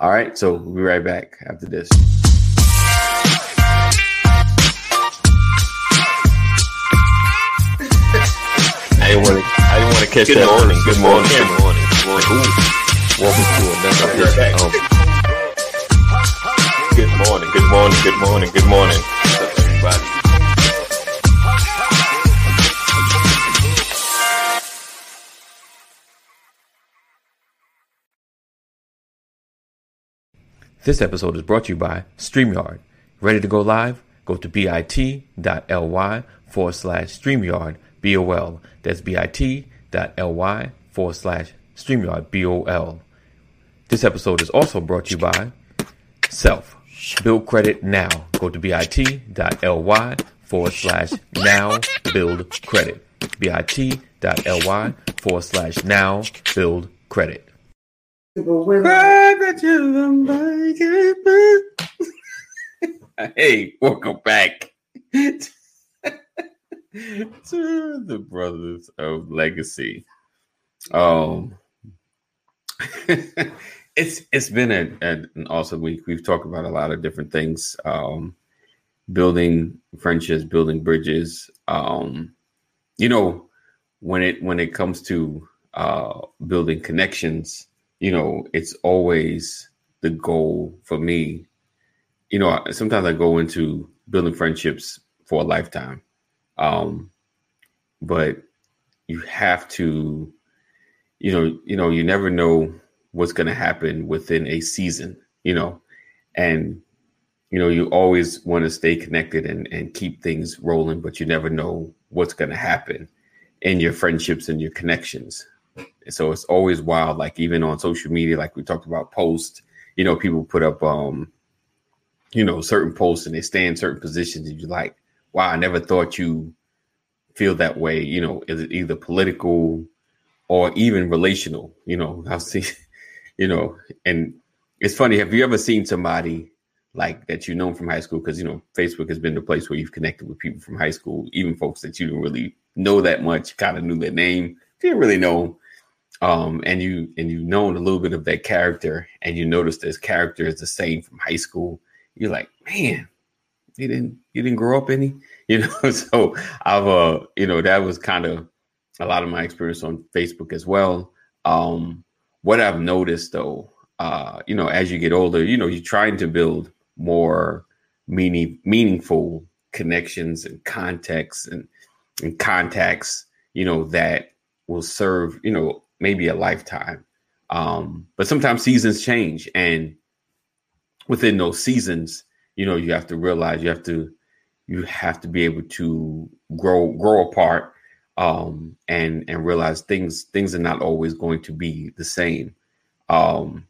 All right, so we'll be right back after this. I didn't want to. I didn't want to catch Good that. morning. Good morning. Good Good morning. Good morning. Welcome to another I'll be edition. of- Good morning. Good morning. Good morning. Good morning, What's up, everybody. This episode is brought to you by StreamYard. Ready to go live? Go to bit.ly forward slash StreamYard BOL. That's bit.ly forward slash StreamYard BOL. This episode is also brought to you by Self. Build credit now. Go to bit.ly forward slash now build credit. bit.ly forward slash now build credit. Hey, welcome back to the Brothers of Legacy. Um, it's it's been a, a- an awesome week. We've talked about a lot of different things, um, building friendships, building bridges. Um, you know, when it when it comes to uh, building connections, you know, it's always the goal for me you know, sometimes I go into building friendships for a lifetime. Um, but you have to, you know, you know, you never know what's going to happen within a season, you know, and you know, you always want to stay connected and and keep things rolling, but you never know what's going to happen in your friendships and your connections. So it's always wild. Like even on social media, like we talked about posts, you know, people put up um you know, certain posts and they stay in certain positions and you're like, wow, I never thought you feel that way. You know, is it either political or even relational? You know, I've seen, you know, and it's funny. Have you ever seen somebody like that you know from high school? Because you know, Facebook has been the place where you've connected with people from high school, even folks that you didn't really know that much, kind of knew their name, didn't really know. Um, and you and you've known a little bit of that character, and you notice this character is the same from high school you're like, man, you didn't you didn't grow up any, you know. so I've uh, you know, that was kind of a lot of my experience on Facebook as well. Um, what I've noticed though, uh, you know, as you get older, you know, you're trying to build more meaning meaningful connections and contexts and, and contacts, you know, that will serve, you know, maybe a lifetime. Um, but sometimes seasons change and within those seasons, you know, you have to realize you have to you have to be able to grow grow apart um and and realize things things are not always going to be the same. Um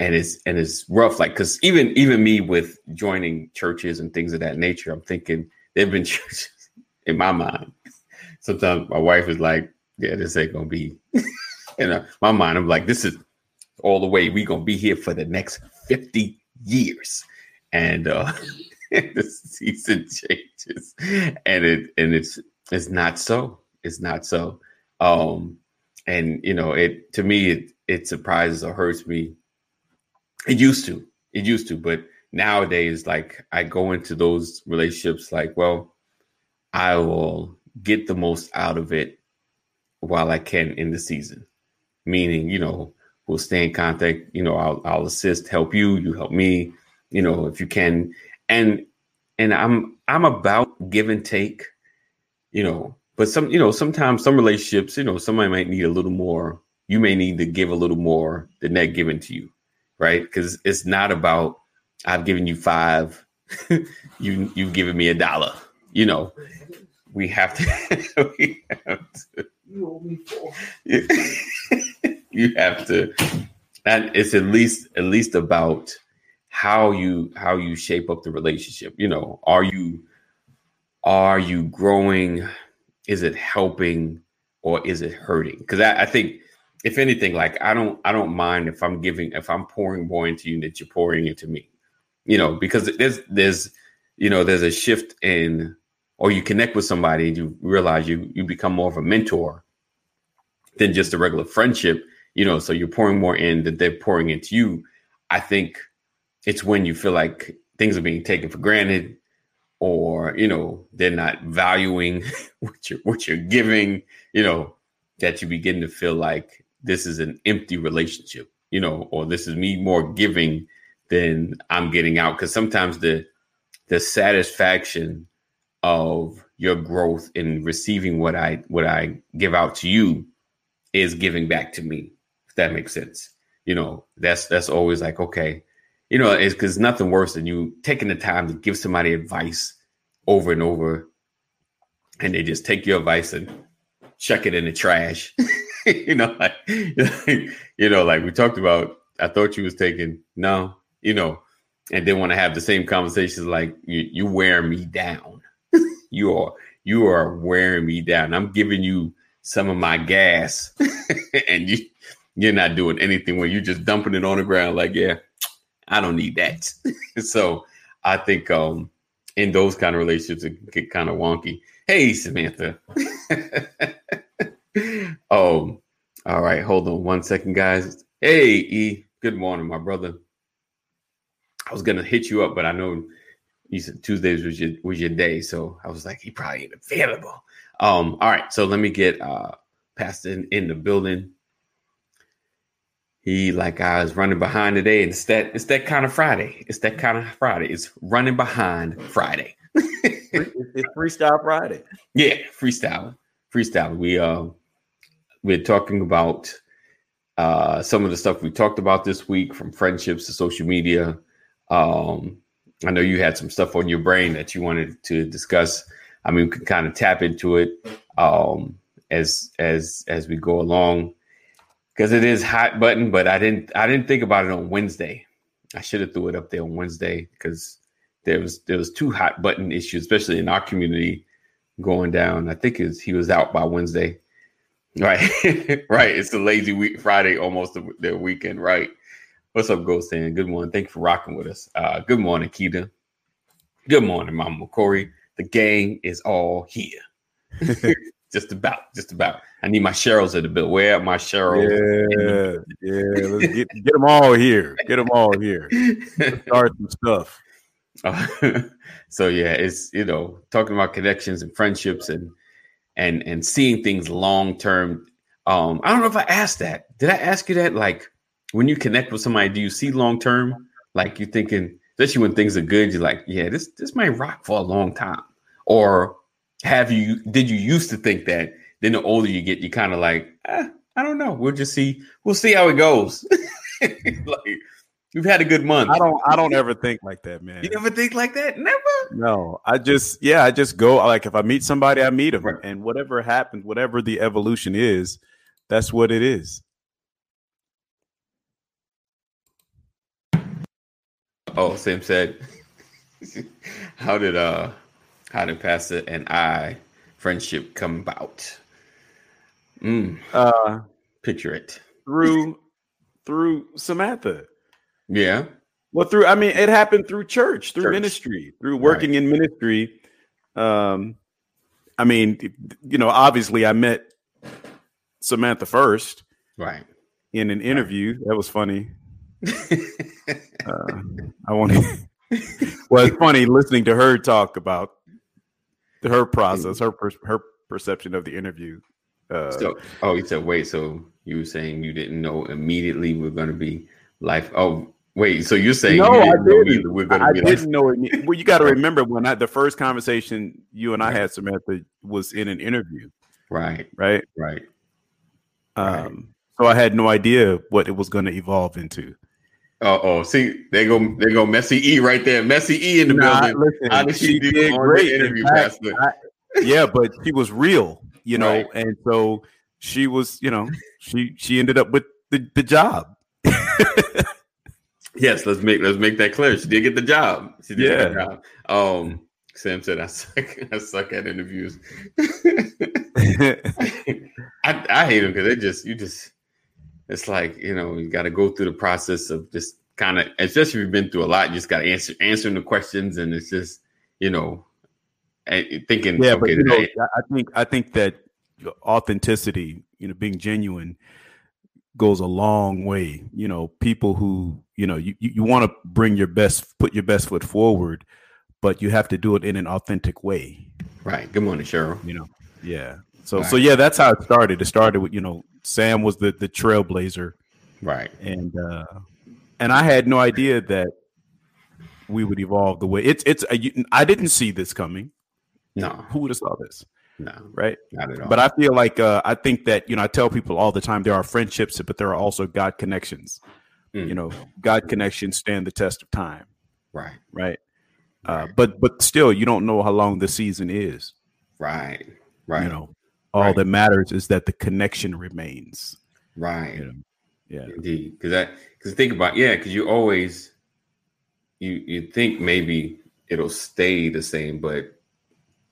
and it's and it's rough like cuz even even me with joining churches and things of that nature, I'm thinking there've been churches in my mind. Sometimes my wife is like, yeah, this ain't to be in uh, my mind I'm like this is all the way we to be here for the next 50 years. And uh the season changes. And it and it's it's not so it's not so. Um and you know it to me it it surprises or hurts me. It used to it used to but nowadays like i go into those relationships like well i will get the most out of it while i can in the season. Meaning you know we'll stay in contact you know i'll, I'll assist help you you help me you know if you can. And and i'm i'm about give and take you know but some you know sometimes some relationships you know somebody might need a little more. You may need to give a little more than they're giving to you right? Because it's not about i've given you five you you've given me a dollar you know? We have to we have to You owe me four. you have to and it's at least at least about how you how you shape up the relationship. You know are you are you growing? Is it helping or is it hurting? Because I, I think if anything like i don't i don't mind if i'm giving if i'm pouring more into you that you're pouring into me. You know because there's there's you know there's a shift in or you connect with somebody and you realize you you become more of a mentor than just a regular friendship you know so you're pouring more in that they're pouring into you. I think it's when you feel like things are being taken for granted or you know they're not valuing what you're what you're giving you know that you begin to feel like this is an empty relationship you know or this is me more giving than i'm getting out. Because sometimes the the satisfaction of your growth in receiving what i what i give out to you is giving back to me if that makes sense you know that's that's always like okay you know, it's because nothing worse than you taking the time to give somebody advice over and over, and they just take your advice and chuck it in the trash. you know, like you know, like we talked about. I thought you was taking no, you know, and then want to have the same conversations like you you wearing me down. You are you are wearing me down. I'm giving you some of my gas, and you you're not doing anything when you're just dumping it on the ground like yeah I don't need that. so I think um, in those kind of relationships, it get kind of wonky. Hey, Samantha. oh, all right. Hold on one second, guys. Hey, E. Good morning, my brother. I was gonna hit you up, but I know you said Tuesdays was your was your day, so I was like, he probably ain't available. Um, all right, so let me get uh Pastor in, in the building he like I was running behind today. And it's that it's that kind of Friday. It's that kind of Friday. It's running behind Friday. it's freestyle Friday. Yeah, freestyle. Freestyle. We uh we're talking about uh some of the stuff we talked about this week from friendships to social media. Um I know you had some stuff on your brain that you wanted to discuss. I mean, we can kind of tap into it um as as as we go along because it is hot button. But I didn't I didn't think about it on Wednesday. I should have threw it up there on Wednesday because there was there was two hot button issues, especially in our community, going down. I think is he was out by Wednesday. Right, right. It's the lazy week Friday, almost the, the weekend. Right. What's up, Ghost Saying Good morning. Thank you for rocking with us. Uh, good morning, Keita. Good morning, Mama Corey. The gang is all here. just about, just about. I need my Cheryls in the bill. Where are my Cheryls? Yeah, yeah. Let's get get them all here. Get them all here. start some stuff. Uh, so yeah, it's you know talking about connections and friendships and and and seeing things long term. Um, I don't know if I asked that. Did I ask you that? Like when you connect with somebody, do you see long term? Like you're thinking, especially when things are good, you're like, yeah, this this might rock for a long time. Or have you did you used to think that? Then the older you get you kind of like eh, i don't know. We'll just see we'll see how it goes. Like you've had a good month. I don't i don't ever think like that man. You never think like that? Never? No i just yeah i just go like if i meet somebody i meet them right. and whatever happens whatever the evolution is that's what it is oh sam said how did uh how did Pastor and I friendship come about? Mm. Uh, Picture it through through Samantha. Yeah. Well, through I mean, it happened through church, through church. ministry, through working right. in ministry. Um, I mean, you know, obviously, I met Samantha first, right, in an interview. Right. That was funny. Uh, I want to. well, it's funny listening to her talk about her process, her per, her perception of the interview. Uh, so, oh, you said wait. So you were saying you didn't know immediately we're going to be life. Oh, wait. So you're saying no, you didn't I didn't. we're going to be. I didn't know it. Well, you got to remember when I, the first conversation you and I had, Samantha, was in an interview. Right. Right. Right. Um. Right. So I had no idea what it was going to evolve into. Oh, oh, see, they go, they go, Messy E right there, Messy E in the nah, building. Listen, How did she, she did great. interview, fact, I, yeah, but she was real, you know, right. and so she was, you know, she she ended up with the, the job. yes, let's make let's make that clear. She did get the job. She did yeah. get the job. Um, Sam said, "I suck. I suck at interviews. I, I hate them because they just you just it's like you know you got to go through the process of just kind of, especially if you've been through a lot, you just got to answer answering the questions, and it's just you know thinking. Yeah, okay, but you know, I think I think that authenticity, you know, being genuine, goes a long way. You know, people who you know you you want to bring your best, put your best foot forward, but you have to do it in an authentic way. Right. Good morning, Cheryl. You know. Yeah. So right. so yeah, that's how it started. It started with you know Sam was the the trailblazer. Right. And uh and I had no idea that we would evolve the way it's it's I didn't see this coming. No. Who would have saw this? No. Right? Not at all. But I feel like uh I think that you know I tell people all the time there are friendships but there are also God connections. Mm. You know, God connections stand the test of time. Right. Right. Uh, but but still you don't know how long the season is. Right. Right. You know, all right. that matters is that the connection remains. Right. You know? Yeah. Indeed. Because that because think about yeah, because you always you you think maybe it'll stay the same, but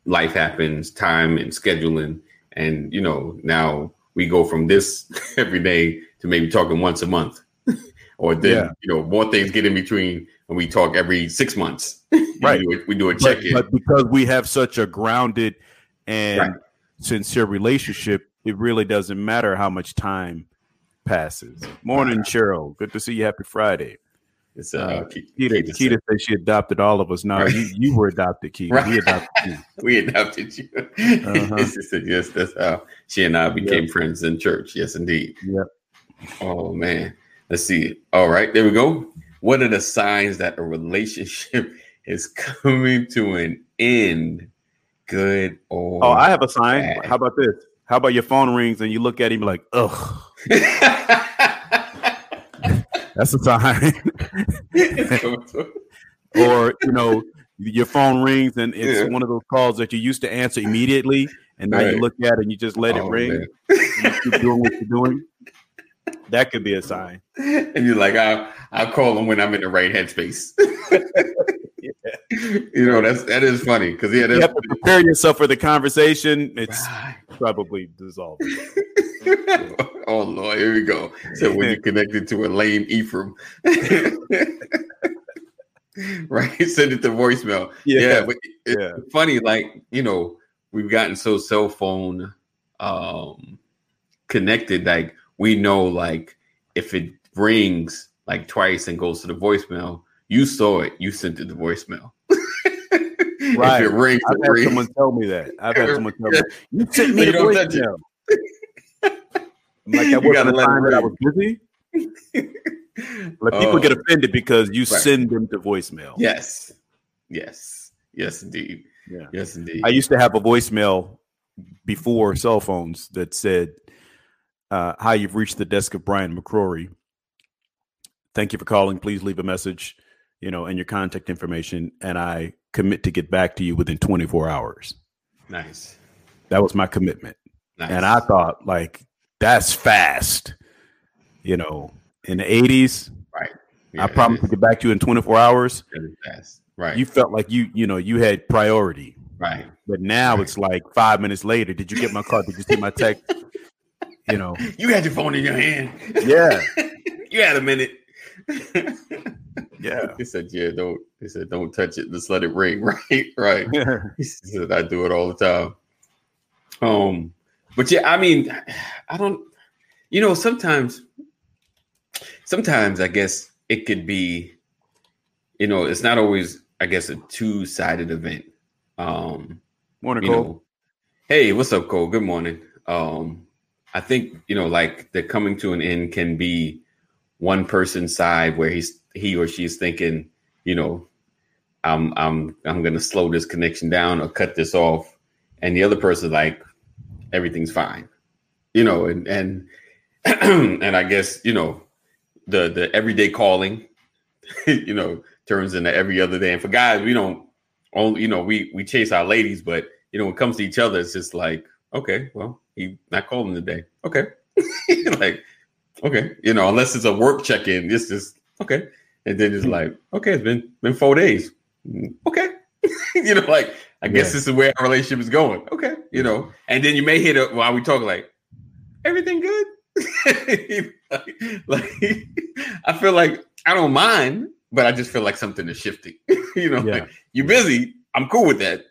life happens, time and scheduling, and you know now we go from this every day to maybe talking once a month, or then yeah. you know more things get in between, and we talk every six months. Right, we, do a, we do a check in, but, but, because we have such a grounded and right. Sincere relationship, it really doesn't matter how much time passes. Morning, Cheryl. Good to see you. Happy Friday. It's uh, uh Keita, Keita said she adopted all of us. Now right. you, you were adopted, Keita. Right. We adopted you. we adopted you. Uh-huh. said, yes, that's how she and I became yep. friends in church. Yes, indeed. Yep. Oh man. Let's see. All right, there we go. What are the signs that a relationship is coming to an end? Good or oh, I have a sign. Bad. How about this? How about your phone rings and you look at him like, ugh. That's a sign. or you know, your phone rings and it's yeah. one of those calls that you used to answer immediately, and now right. you look at it and you just let oh, it ring. you keep doing what you're doing. That could be a sign. And you're like, I'll, I'll call him when I'm in the right headspace. yeah. You know, that's that is funny because yeah, you have to prepare yourself for the conversation. It's right. probably dissolved. oh Lord, here we go. So when you're connected to a lame Ephraim, right? Send it to voicemail. Yeah, yeah but it's yeah. funny, like you know, we've gotten so cell phone um connected, like we know, like if it rings like twice and goes to the voicemail, you saw it, you sent it to voicemail. right. If it rings, I've had rings. someone tell me that. I've had someone tell me you sent me the voicemail. like I wasn't time that I was busy. Like people get oh. offended because you right. send them to voicemail. Yes, yes, yes, indeed. Yeah. Yes, indeed. I used to have a voicemail before cell phones that said, uh, "Hi, you've reached the desk of Brian McCrory. Thank you for calling. Please leave a message, you know, and your contact information, and I commit to get back to you within 24 hours." Nice. That was my commitment. Nice. And I thought, like, that's fast. You know, in the 80s, right. Yeah, I promised to get back to you in 24 hours. Fast. Right. You felt like you, you know, you had priority. Right. But now right. it's like five minutes later. Did you get my card? Did you see my text? you know, you had your phone in your hand. Yeah. you had a minute. yeah. He said, Yeah, don't he said, Don't touch it, just let it ring. Right, right. he said, I do it all the time. Um, but yeah, I mean, I don't, you know, sometimes, sometimes I guess it could be, you know, it's not always, I guess, a two sided event. Um, morning, Cole. Know, hey, what's up, Cole? Good morning. Um, I think you know, like the coming to an end can be one person's side where he's he or she's thinking, you know, I'm I'm I'm gonna slow this connection down or cut this off, and the other person like, everything's fine, you know, and and and I guess you know the the everyday calling, you know, turns into every other day. And for guys, we don't only you know we we chase our ladies, but you know when it comes to each other, it's just like okay, well he not calling today, okay, like okay, you know, unless it's a work check in, it's just okay, and then it's like okay, it's been been four days, okay, you know, like I guess yeah. this is where our relationship is going. Okay, you know, and then you may hit it while we talk like everything good. like, like, I feel like I don't mind, but I just feel like something is shifting. you know, yeah. like, you're busy. I'm cool with that.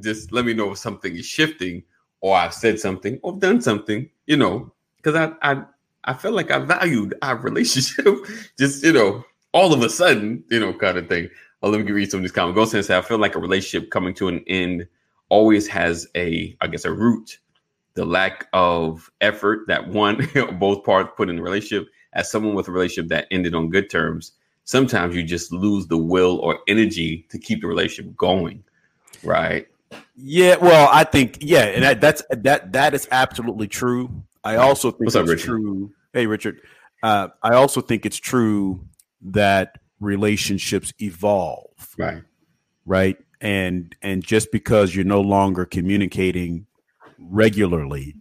Just let me know if something is shifting, or I've said something, or done something. You know, because I, I I felt like I valued our relationship. Just you know, all of a sudden, you know, kind of thing. Oh, let me read some of these comments. Go say, I feel like a relationship coming to an end always has a, I guess, a root. The lack of effort that one, or both parts put in the relationship. As someone with a relationship that ended on good terms, sometimes you just lose the will or energy to keep the relationship going. Right. Yeah, well, I think yeah, and that, that's that that is absolutely true. I also think What's up, it's Richard? true. Hey, Richard. Uh, I also think it's true that relationships evolve, Right. right? And and just because you're no longer communicating regularly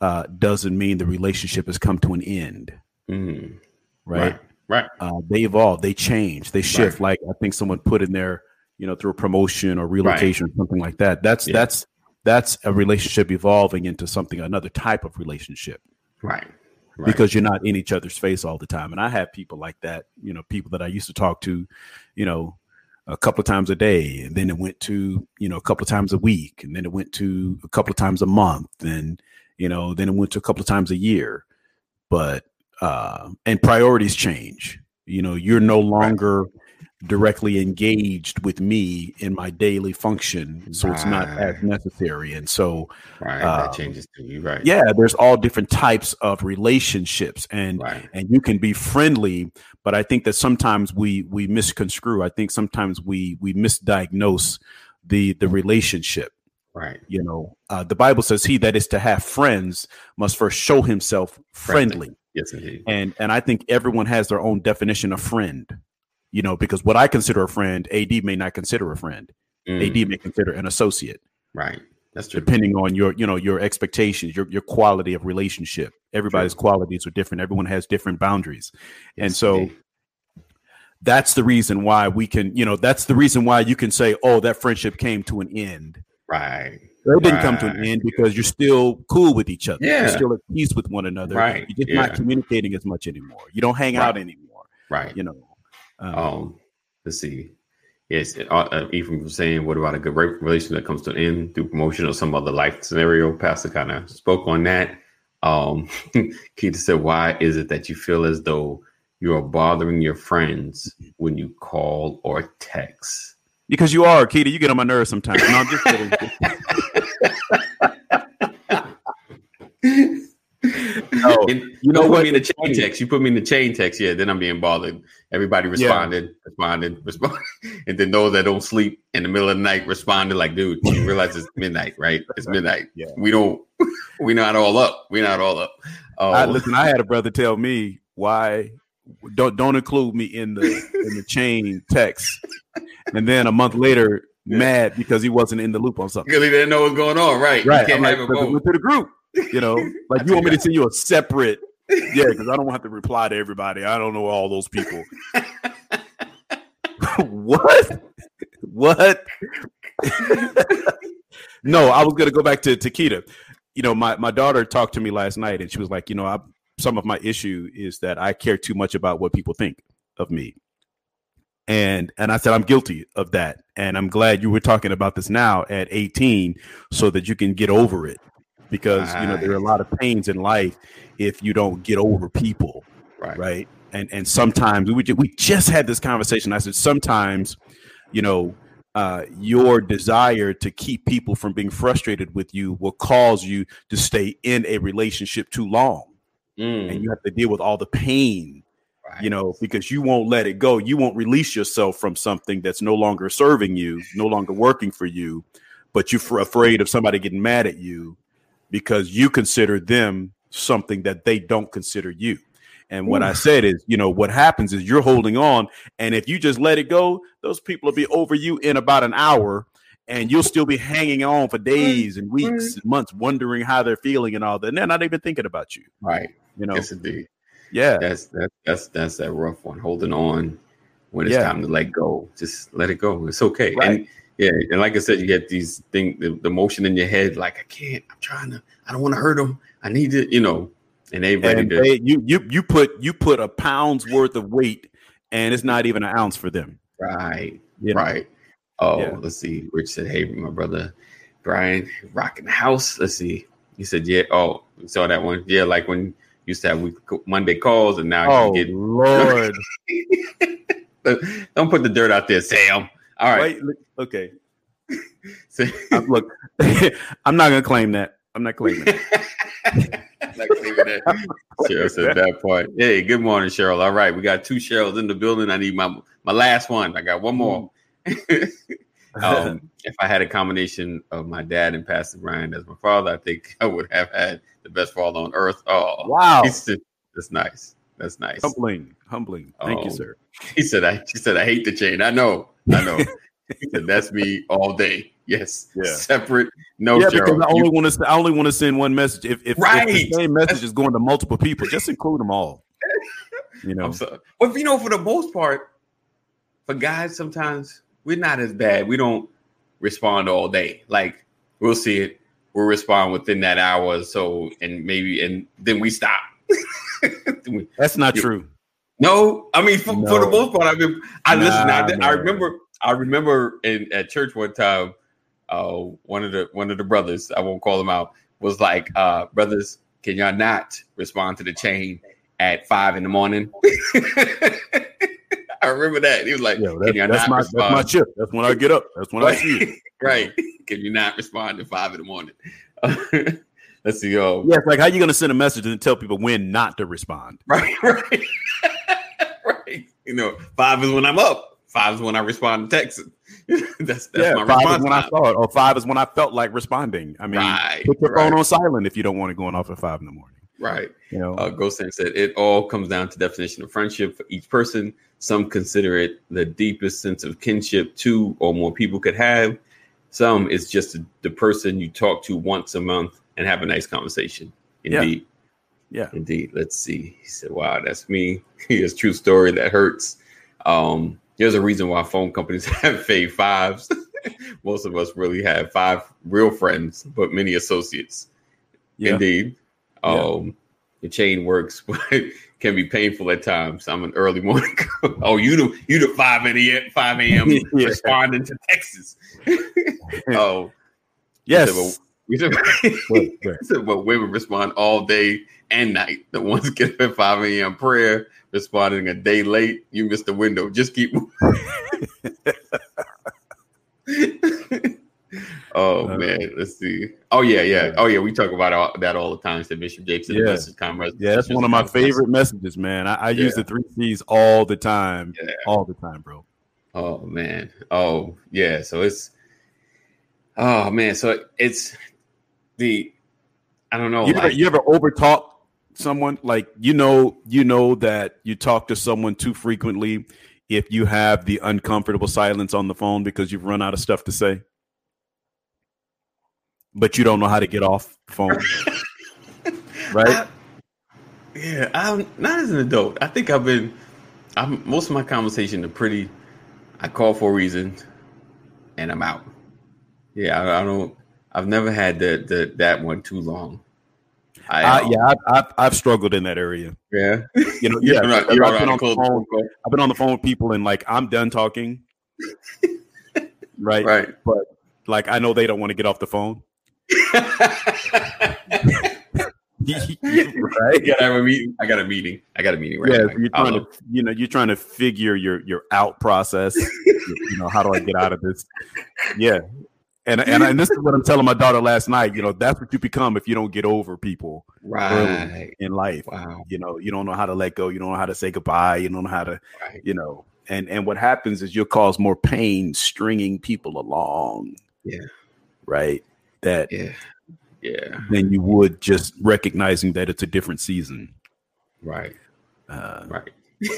uh, doesn't mean the relationship has come to an end, Mm. right? Right. Right. Uh, they evolve, they change, they shift. Like I think someone put in there, you know, through a promotion or relocation or something like that. That's Yeah. that's that's a relationship evolving into something another type of relationship Right. Right. because you're not in each other's face all the time. And I have people like that, you know, people that I used to talk to, you know, a couple of times a day, and then it went to, you know, a couple of times a week, and then it went to a couple of times a month, and you know, then it went to a couple of times a year. But uh and priorities change. You know, you're no longer directly engaged with me in my daily function, so it's not as necessary. And so right. uh, that changes to you. Right. yeah there's all different types of relationships and Right. and you can be friendly but i think that sometimes we we misconstrue i think sometimes we we misdiagnose the the relationship Right. you know uh, the bible says he that is to have friends must first show himself Friendly. friendly Yes, indeed. and and i think everyone has their own definition of friend you know because what i consider a friend ad may not consider a friend Mm. ad may consider an associate Right. That's true. depending on your you know your expectations your your quality of relationship everybody's qualities are different everyone has different boundaries and so indeed. that's the reason why we can you know that's the reason why you can say oh that friendship came to an end right. it didn't come to an end because you're still cool with each other Yeah. you're still at peace with one another Right, you're just yeah. not communicating as much anymore you don't hang Right. out anymore Right. you know um, Um, let's see. Yes, uh, uh, was saying, what about a good re- relationship that comes to an end through promotion or some other life scenario? Pastor kind of spoke on that. Um, Keita said, why is it that you feel as though you are bothering your friends when you call or text? because you are Keita, you get on my nerves sometimes no i'm just kidding No, you know put what? me in the chain text. You put me in the chain text. Yeah, then I'm being bothered. Everybody responded, responded, responded, and then those that don't sleep in the middle of the night responded like, "Dude, you realize it's midnight, right? It's midnight. Yeah. We don't. We're not all up. We're not all up. Oh, I, listen, I had a brother tell me why don't don't include me in the in the chain text, and then a month later, mad because he wasn't in the loop on something. because he didn't know what's going on. Right? Right? You I'm can't like, have it "Brother, both. to the group, you know, like you want me to send you a separate. Yeah, because I don't have to reply to everybody. I don't know all those people. what? What? no, I was gonna go back to Takita. You know, my my daughter talked to me last night, and she was like, you know, I, some of my issue is that I care too much about what people think of me. And and I said I'm guilty of that, and I'm glad you were talking about this now at 18, so that you can get over it, because you know there are a lot of pains in life if you don't get over people Right. right? And and sometimes we we just had this conversation. I said sometimes you know uh, your desire to keep people from being frustrated with you will cause you to stay in a relationship too long. Mm, and you have to deal with all the pain right. you know because you won't let it go. You won't release yourself from something that's no longer serving you no longer working for you but you're afraid of somebody getting mad at you because you consider them something that they don't consider you and what i said is you know what happens is you're holding on and if you just let it go those people will be over you in about an hour and you'll still be hanging on for mm, days and mm. weeks and months wondering how they're feeling and all that and they're not even thinking about you right. you know Yes, indeed. yeah That's that's that's that's that rough one. Holding on when it's Yeah. time to let go. Just let it go. It's okay. Right. And yeah, and like I said, you get these thing the, the motion in your head, like I can't. I'm trying to. I don't want to hurt them. I need to. You know. And they ready and to. they, you you you put you put a pound's worth of weight and it's not even an ounce for them right. you know? Right. Oh, Yeah. let's see. Rich said, "Hey, my brother Brian, rocking the house." Let's see. He said, "Yeah." Oh, we saw that one. Yeah, like when used to have week, Monday calls, and now Oh you get. Lord! Don't put the dirt out there, Sam. All right. Wait, okay. So- Uh, look, I'm not gonna claim that. I'm not claiming it. Not claiming that. Cheryl said that point. Hey, good morning, Cheryl. All right, we got two Cheryls in the building. I need my my last one. I got one more. um, if I had a combination of my dad and Pastor Brian as my father, I think I would have had the best father on earth. Oh, wow, just, that's nice. That's nice. humbling, humbling. Thank you, Oh. sir. He said, "I." She said, "I hate the chain." I know. I know. "That's me all day." Yes. Yeah. Separate. No, yeah, because I only want to. I only want to send one message. If if, if Right. the same message is going to multiple people, just include them all. You know. But you know, for the most part, for guys, sometimes we're not as bad. We don't respond all day. Like we'll see it, we'll respond within that hour or so, and maybe and then we stop. That's not true. No, I mean for, for the most part, I mean, I listen. I, Nah, I remember. I remember in at church one time, uh, one of the one of the brothers, I won't call him out, was like, uh, "Brothers, can y'all not respond to the chain at five in the morning?" I remember that. He was like, Yeah, "Can y'all that's, my that's my chip. That's when I get up. That's when I see it. right? Can you not respond at five in the morning? Let's see. Oh, Yeah, it's like how you going to send a message and tell people when not to respond? right, right. You know, five is when I'm up. Five is when I respond to texts. that's that's yeah, my five response. is when I saw it, or five is when I felt like responding. I mean, right, put your right, phone on silent if you don't want it going off at five in the morning. right. You know, Uh, Ghost said it all comes down to definition of friendship for each person. Some consider it the deepest sense of kinship two or more people could have. Some is just the person you talk to once a month and have a nice conversation. Indeed. Yeah. Indeed. Let's see. He said, Wow, that's me. Here's true story that hurts. Um, there's a reason why phone companies have fave fives. Most of us really have five real friends, but many associates. yeah, Indeed. Yeah. Um, the chain works, but can be painful at times. I'm an early morning. oh, you the you the five a.m. five a.m. Yeah. responding to Texas. oh, yes. We said, What- said, but women respond all day and night. The ones get up at 5 a.m. prayer, responding a day late, you missed the window. Just keep oh Uh, man, let's see. Oh yeah, yeah. Oh yeah, we talk about all, that all the time. Said Bishop Jackson, Yeah. message commerce. Yeah, that's one of my favorite messages, man. I, I use the three C's all the time, Yeah. all the time, bro. Oh man. Oh yeah. So it's. Oh man. So it's the. I don't know. you ever you ever overtalk someone like you know you know that you talk to someone too frequently if you have the uncomfortable silence on the phone because you've run out of stuff to say but you don't know how to get off the phone right I- yeah, I'm not as an adult. I think I've been. I'm most of my conversation are pretty. I call for a reason, and I'm out. Yeah, I, I don't. I've never had the, the that one too long. I, I, um, yeah I've, I've, I've struggled in that area yeah. you know yeah don't know- because you I've been on the phone I've been on the phone with people and like I'm done talking right. Right. like I know they don't want to get off the phone I right gotta have a meeting. I got a meeting. I got a meeting right yeah, now. you're trying to, you know, you're trying to figure your your out process. you know, how do I get out of this? Yeah, and and and this is what I'm telling my daughter last night. You know, that's what you become if you don't get over people right. in life. Wow. You know, you don't know how to let go. You don't know how to say goodbye. You don't know how to, Right. you know, and and what happens is you'll cause more pain stringing people along. Yeah. Right. That Yeah. Yeah. than you would just recognizing that it's a different season. Right. Uh, Right.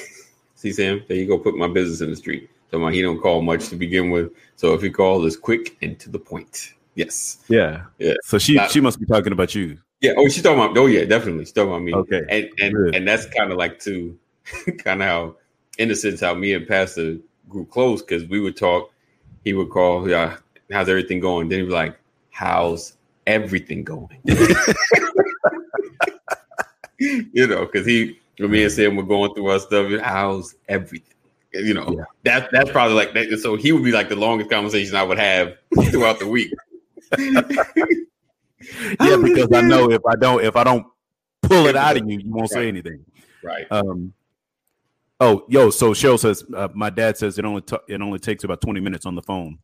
See, Sam, there you go. Put my business in the street. So my, he don't call much to begin with. So if he call, it's quick and to the point. Yes. yeah. Yeah. So she Not- she must be talking about you. Yeah. Oh, she's talking about. Oh, yeah, definitely. She's talking about me. Okay. And and Good. and that's kind of like too, kind of how, in a sense, how me and Pastor grew close because we would talk. He would call, yeah, how's everything going? Then he'd be like, how's everything going? you know, because he, when me and Sam were going through our stuff, how's everything? You know, Yeah. that that's probably like that. So he would be like the longest conversation I would have throughout the week. Yeah, because I know if I don't if I don't pull it out of you, you won't right. say anything. Right. Um. Oh, yo. So Cheryl says uh, my dad says it only t- it only takes about twenty minutes on the phone,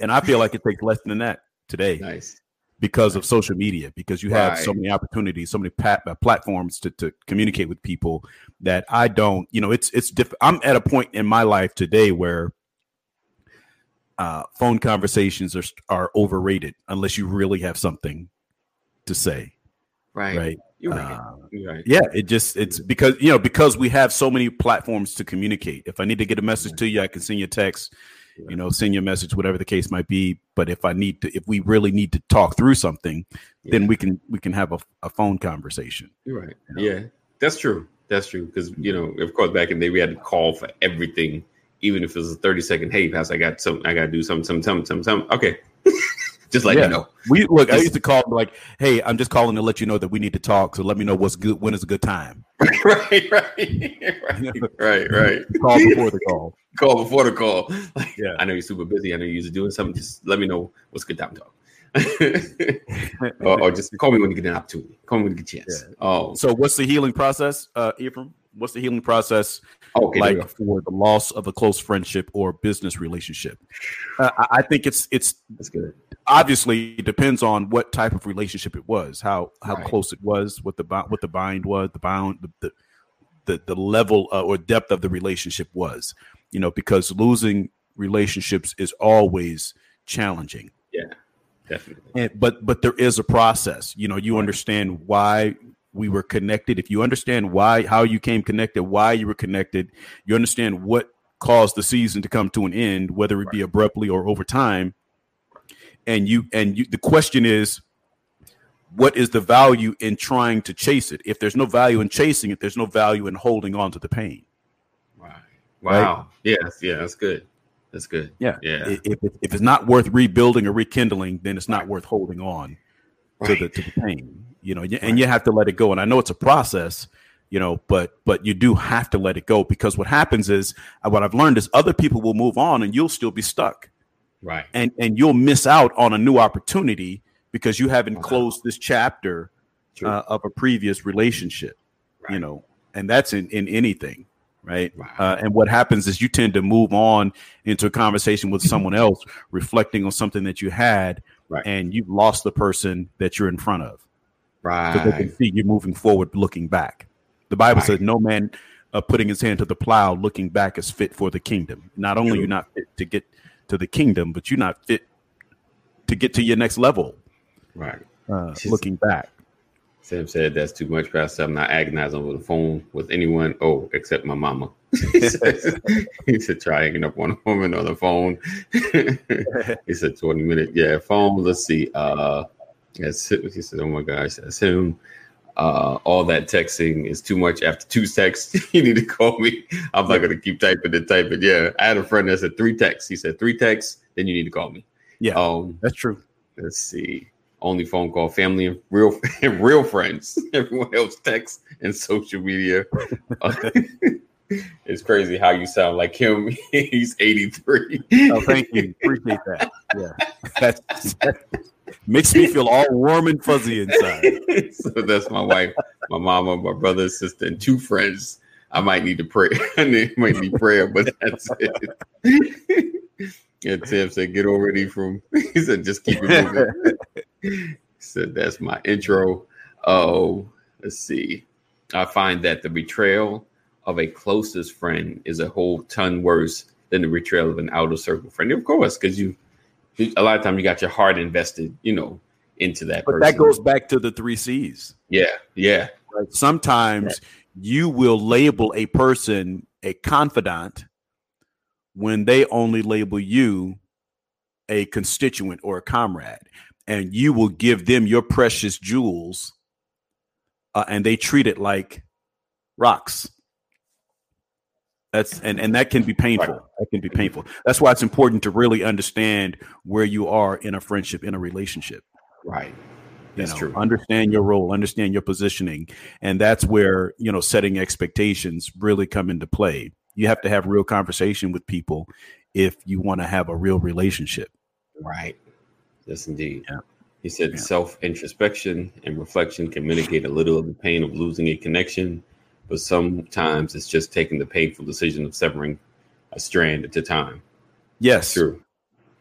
and I feel like it takes less than that today. Nice. Because of social media, because you have right. so many opportunities, so many pat- uh, platforms to, to communicate with people that I don't. You know, it's it's. Diff- I'm at a point in my life today where uh, phone conversations are are overrated unless you really have something to say. Right. Right. You're right. Uh, You're right. Yeah. It just it's because you know because we have so many platforms to communicate. If I need to get a message to you, I can send you a text. You know, send you a message, whatever the case might be. But if I need to, if we really need to talk through something, yeah. then we can we can have a, a phone conversation. You're right. You know? Yeah, that's true. That's true. Because you know, of course, back in the day, we had to call for everything even if it was a 30 second, hey, pass, I got some, I got to do something, something, something, something, something. Okay. just let yeah. you know. We look, I used to call like, hey, I'm just calling to let you know that we need to talk. So let me know what's good. When is a good time? right, right, right, right, right. call before the call. Call before the call. Like, yeah. I know you're super busy. I know you're doing something. Just let me know what's good time talk. or, or, just call me when you get an opportunity. Call me when you get a chance. Yeah. Oh, so what's the healing process, uh, Ephraim? What's the healing process okay, like for the loss of a close friendship or business relationship? Uh, I think it's it's that's good. Obviously, it depends on what type of relationship it was, how how right. close it was, what the what the bind was, the bound, the the the, the level uh, or depth of the relationship was. You know, because losing relationships is always challenging. Yeah, definitely. And, but but there is a process. You know, you understand why we were connected, if you understand why, how you came connected, why you were connected, you understand what caused the season to come to an end, whether it be abruptly or over time. And you, and you, the question is, what is the value in trying to chase it? If there's no value in chasing it, there's no value in holding on to the pain. Right. Wow. Right? Yes. Yeah. That's good. That's good. Yeah. Yeah. If, if, if, it's not worth rebuilding or rekindling, then it's not worth holding on right. to the to the pain you know, and you have to let it go. And I know it's a process, you know, but but you do have to let it go because what happens is uh, what I've learned is other people will move on and you'll still be stuck, right? And and you'll miss out on a new opportunity because you haven't closed this chapter uh, of a previous relationship, right. you know, and that's in in anything. Right. Wow. Uh, and what happens is you tend to move on into a conversation with someone else, reflecting on something that you had, right. and you've lost the person that you're in front of. Right. So they can see you moving forward, looking back. The Bible right. says, "No man uh, putting his hand to the plow, looking back, is fit for the kingdom." Not only you're not fit to get to the kingdom, but you're not fit to get to your next level. Right. Uh, looking back. Sam said that's too much, Pastor. I'm not agonizing over the phone with anyone. Oh, except my mama. he, said, he said, try hanging up on a woman on the phone. he said 20 minutes. Yeah, phone. Let's see. Uh Yes, he said, "Oh my gosh, that's him." Uh, all that texting is too much. After two texts, you need to call me. I'm not gonna keep typing and typing. Yeah, I had a friend that said three texts. He said three texts, then you need to call me. Yeah, um, that's true. Let's see. Only phone call, family and real and real friends. Everyone else text and social media. it's crazy how you sound like him. He's 83. Oh, thank you. Appreciate that. Yeah, that's, that's Makes me feel all warm and fuzzy inside. so that's my wife, my mama, my brother, sister, and two friends. I might need to pray. I might need prayer, but that's it. and Tim said, "Get already from." He said, "Just keep it moving." Said, "That's my intro." Oh, let's see. I find that the betrayal of a closest friend is a whole ton worse than the betrayal of an outer circle friend. Of course, because you a lot of time you got your heart invested, you know, into that. But person. that goes back to the three C's. Yeah, yeah. Sometimes you will label a person a confidant when they only label you a constituent or a comrade, and you will give them your precious jewels, uh, and they treat it like rocks. That's and and that can be painful. Right. That can be painful. That's why it's important to really understand where you are in a friendship, in a relationship. Right. That's you know, true. Understand your role, understand your positioning, and that's where you know setting expectations really come into play. You have to have real conversation with people if you want to have a real relationship. Right. Yes, indeed. Yeah. He said Yeah. self introspection and reflection can mitigate a little of the pain of losing a connection, but sometimes it's just taking the painful decision of severing a strand at a time. Yes, True,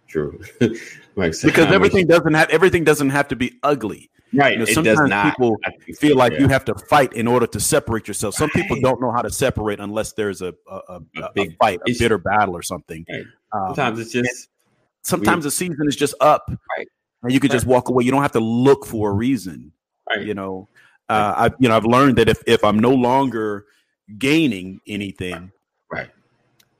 true. like because everything doesn't have everything doesn't have to be ugly. right? you know, it does sometimes not. people Feel so, like yeah. you have to fight in order to separate yourself. Some people don't know how to separate unless there's a a, a, A a big fight, a bitter battle, or something. Right. Um, Sometimes it's just sometimes the season is just up, Right. and you could just walk away. You don't have to look for a reason. right. You know, uh, I you know I've learned that if if I'm no longer gaining anything right.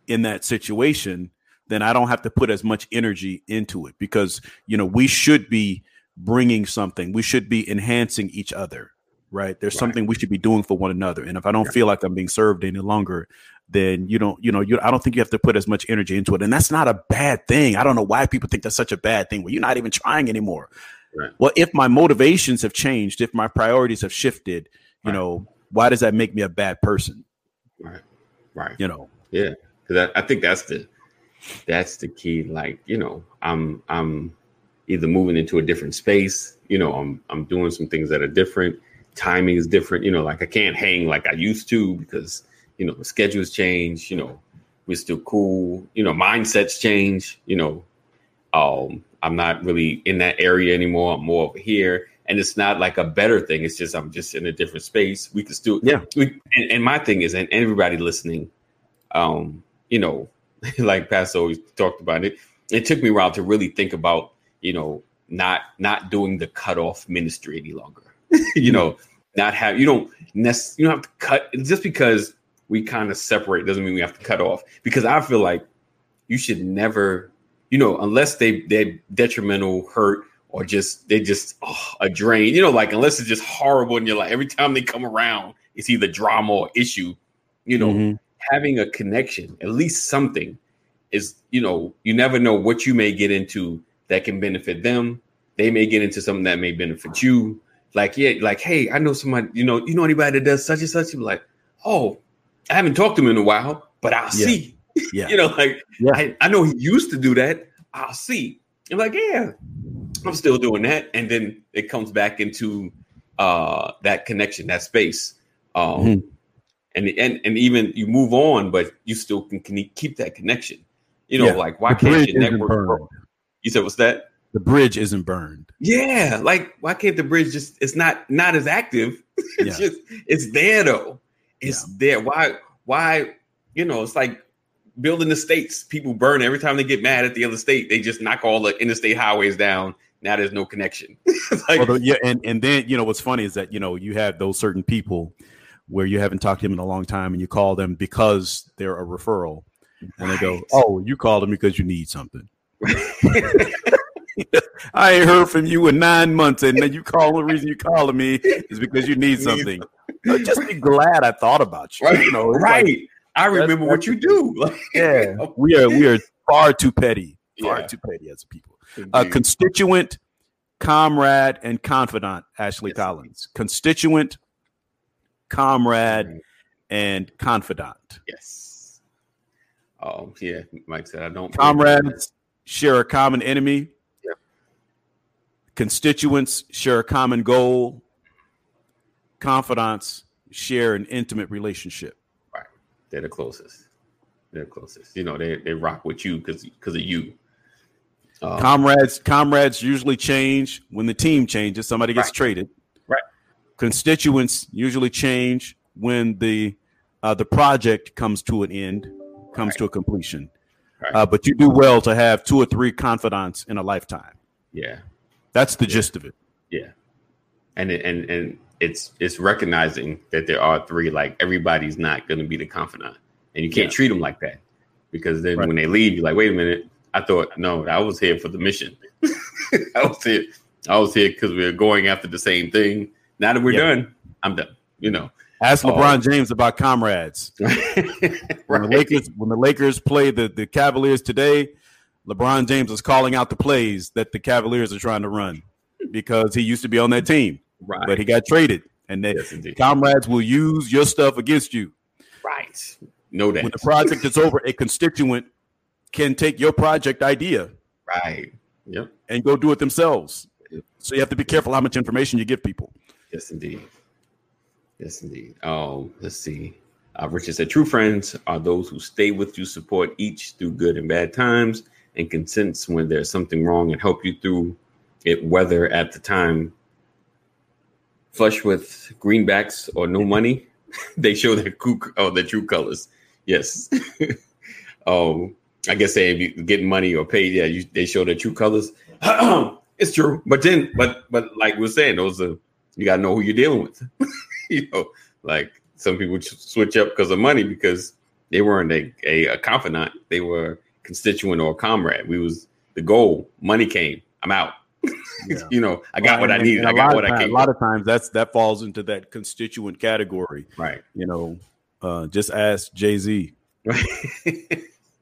in that situation, then I don't have to put as much energy into it because you know we should be bringing something. We should be enhancing each other. Right? There's Right. something we should be doing for one another. And if I don't feel like I'm being served any longer, then you don't, you know, you I don't think you have to put as much energy into it. And that's not a bad thing. I don't know why people think that's such a bad thing. Well, you're not even trying anymore. Right. Well, if my motivations have changed, if my priorities have shifted, you Right. know, why does that make me a bad person? Right. Right. You know, Yeah, because I, I think that's the that's the key. Like you know, I'm I'm either moving into a different space. You know, I'm I'm doing some things that are different. Timing is different. You know, like I can't hang like I used to because you know the schedules change. You know, we're still cool. You know, mindsets change. You know, um, I'm not really in that area anymore. I'm more over here. And it's not like a better thing. It's just I'm just in a different space. We can still, Yeah. We, and, and my thing is, and everybody listening, um, you know, like Pastor always talked about it. It took me a while to really think about, you know, not not doing the cutoff ministry any longer. you know, not have you don't nec- you don't have to cut just because we kind of separate doesn't mean we have to cut off. Because I feel like you should never, you know, unless they they're detrimental, hurt, or just they just oh, a drain. You know, like unless it's just horrible and you're like every time they come around, it's either drama or issue. You know, Mhm. having a connection, at least something, is you know, you never know what you may get into that can benefit them. They may get into something that may benefit you. Like, yeah, like, hey, I know somebody, you know, you know anybody that does such and such. You're like, oh, I haven't talked to him in a while, but I'll Yeah. see. Yeah. you know, like Yeah. I, I know he used to do that. I'll see. I'm like, yeah, I'm still doing that. And then it comes back into uh that connection, that space. Um Mhm. and and and even you move on, but you still can, can keep that connection. You know, Yeah. like why can't your network grow? You said what's that? The bridge isn't burned. Yeah, like why can't the bridge just it's not not as active. it's just it's there though. It's there. Why why you know, it's like building the states. People burn every time they get mad at the other state. They just knock all the interstate highways down. Now there's no connection. Like, Although, yeah, and and then you know what's funny is that you know you have those certain people where you haven't talked to them in a long time, and you call them because they're a referral, and they go, "Oh, you called them because you need something." I ain't heard from you in nine months, and then you call the reason you calling me is because you need Need something. Uh, Just be glad I thought about you. right, You know, it's like. I remember what you do. Like, yeah, we are we are far too petty, far Yeah. too petty as a people. A Indeed. constituent, comrade, and confidant, Ashley Yes. Collins. Constituent, comrade, and confidant. yes. Oh yeah, Mike said I don't. Comrades share a common enemy. Constituents share a common goal. Confidants share an intimate relationship. Right. They're the closest. They're the closest. You know, they they rock with you because because of you. Um, comrades comrades usually change when the team changes somebody gets Right. traded Right. constituents usually change when the uh, the project comes to an end comes Right. to a completion Right. uh, but you do well to have two or three confidants in a lifetime yeah, that's the gist of it yeah, and and and it's it's recognizing that there are three. Like everybody's not going to be the confidant, and you can't Yeah. treat them like that because then Right. when they leave, you're like, wait a minute. I thought no, I was here for the mission. I was here. I was here because we are going after the same thing. Now that we're Yeah. done, I'm done. You know, ask Oh. lebron james about comrades when the lakers when the lakers play the, the cavaliers today lebron james is calling out the plays that the cavaliers are trying to run because he used to be on that team right. but he got traded. And they, yes, comrades will use your stuff against you. Right. No doubt. When the project is over, a constituent can take your project idea right. Yep. and go do it themselves. So you have to be careful how much information you give people. Yes, indeed. Yes, indeed. Oh, let's see. Uh, Richard said, "True friends are those who stay with you, support each through good and bad times, and can sense when there's something wrong and help you through it, whether at the time flush with greenbacks or no money, they show their kook oh their true colors. Yes. um, I guess they if you getting money or paid, yeah, you, they show their true colors. it's true, but then, but but like we're saying, those are you gotta know who you're dealing with. you know, like some people switch up because of money because they weren't a, a, a confidant; they were constituent or a comrade. We was the goal. Money came. I'm out. Yeah. you know, I got well, what I needed. I got what time, I came. A lot of times, that's that falls into that constituent category, right? You know, uh, just ask Jay Z.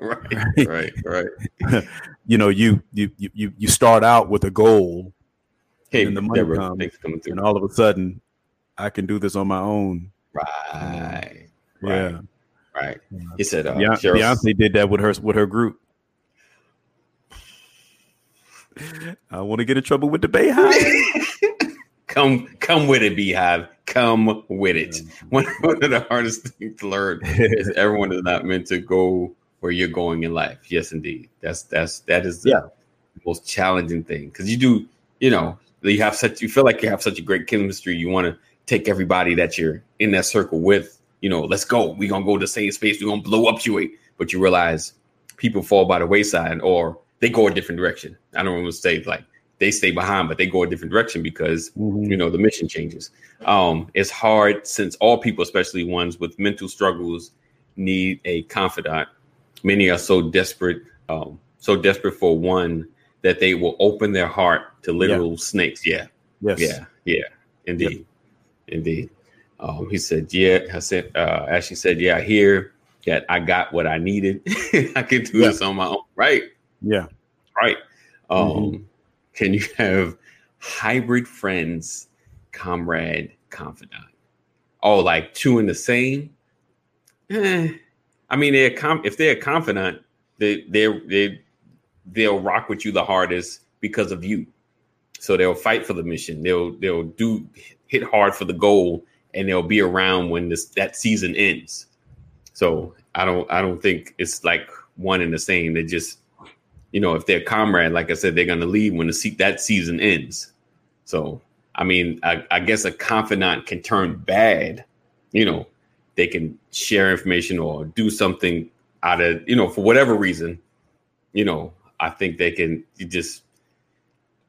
Right. right, right, right. you know, you you you you start out with a goal, hey, and the money Deborah, comes, and all of a sudden, I can do this on my own. Right. Yeah. Right. He said, uh, Beyonce, Beyonce did that with her with her group. I want to get in trouble with the BeyHive. come, come with it, BeyHive. Come with it. One, one of the hardest things to learn is everyone is not meant to go where you're going in life. Yes, indeed. That's that's that is the yeah. most challenging thing because you do, you know, you have such you feel like you have such a great chemistry. You want to take everybody that you're in that circle with. You know, let's go. We're gonna go to the same space. We're gonna blow up it. But you realize people fall by the wayside or they go a different direction. I don't want to say like they stay behind, but they go a different direction because mm-hmm. you know the mission changes. Um, it's hard since all people, especially ones with mental struggles, need a confidant. Many are so desperate, um, so desperate for one that they will open their heart to literal yeah. snakes. Yeah, yes. yeah, yeah, indeed, yep. indeed. Um, he said, "Yeah." I said, uh, Ashley said, "Yeah, I hear that I got what I needed. I can do yeah. this on my own, right?" Yeah. Right. Um, mm-hmm. Can you have hybrid friends, comrade, confidant? Oh, like two in the same? Eh. I mean, they're com- if they're confidant, they they they they'll rock with you the hardest because of you. So they'll fight for the mission. They'll they'll do hit hard for the goal, and they'll be around when this that season ends. So I don't I don't think it's like one and the same. They just you know, if they're comrade, like I said, they're to leave when the se- that season ends. So, I mean, I, I, guess a confidant can turn bad. You know, they can share information or do something out of, you know, for whatever reason. You know, I think they can just,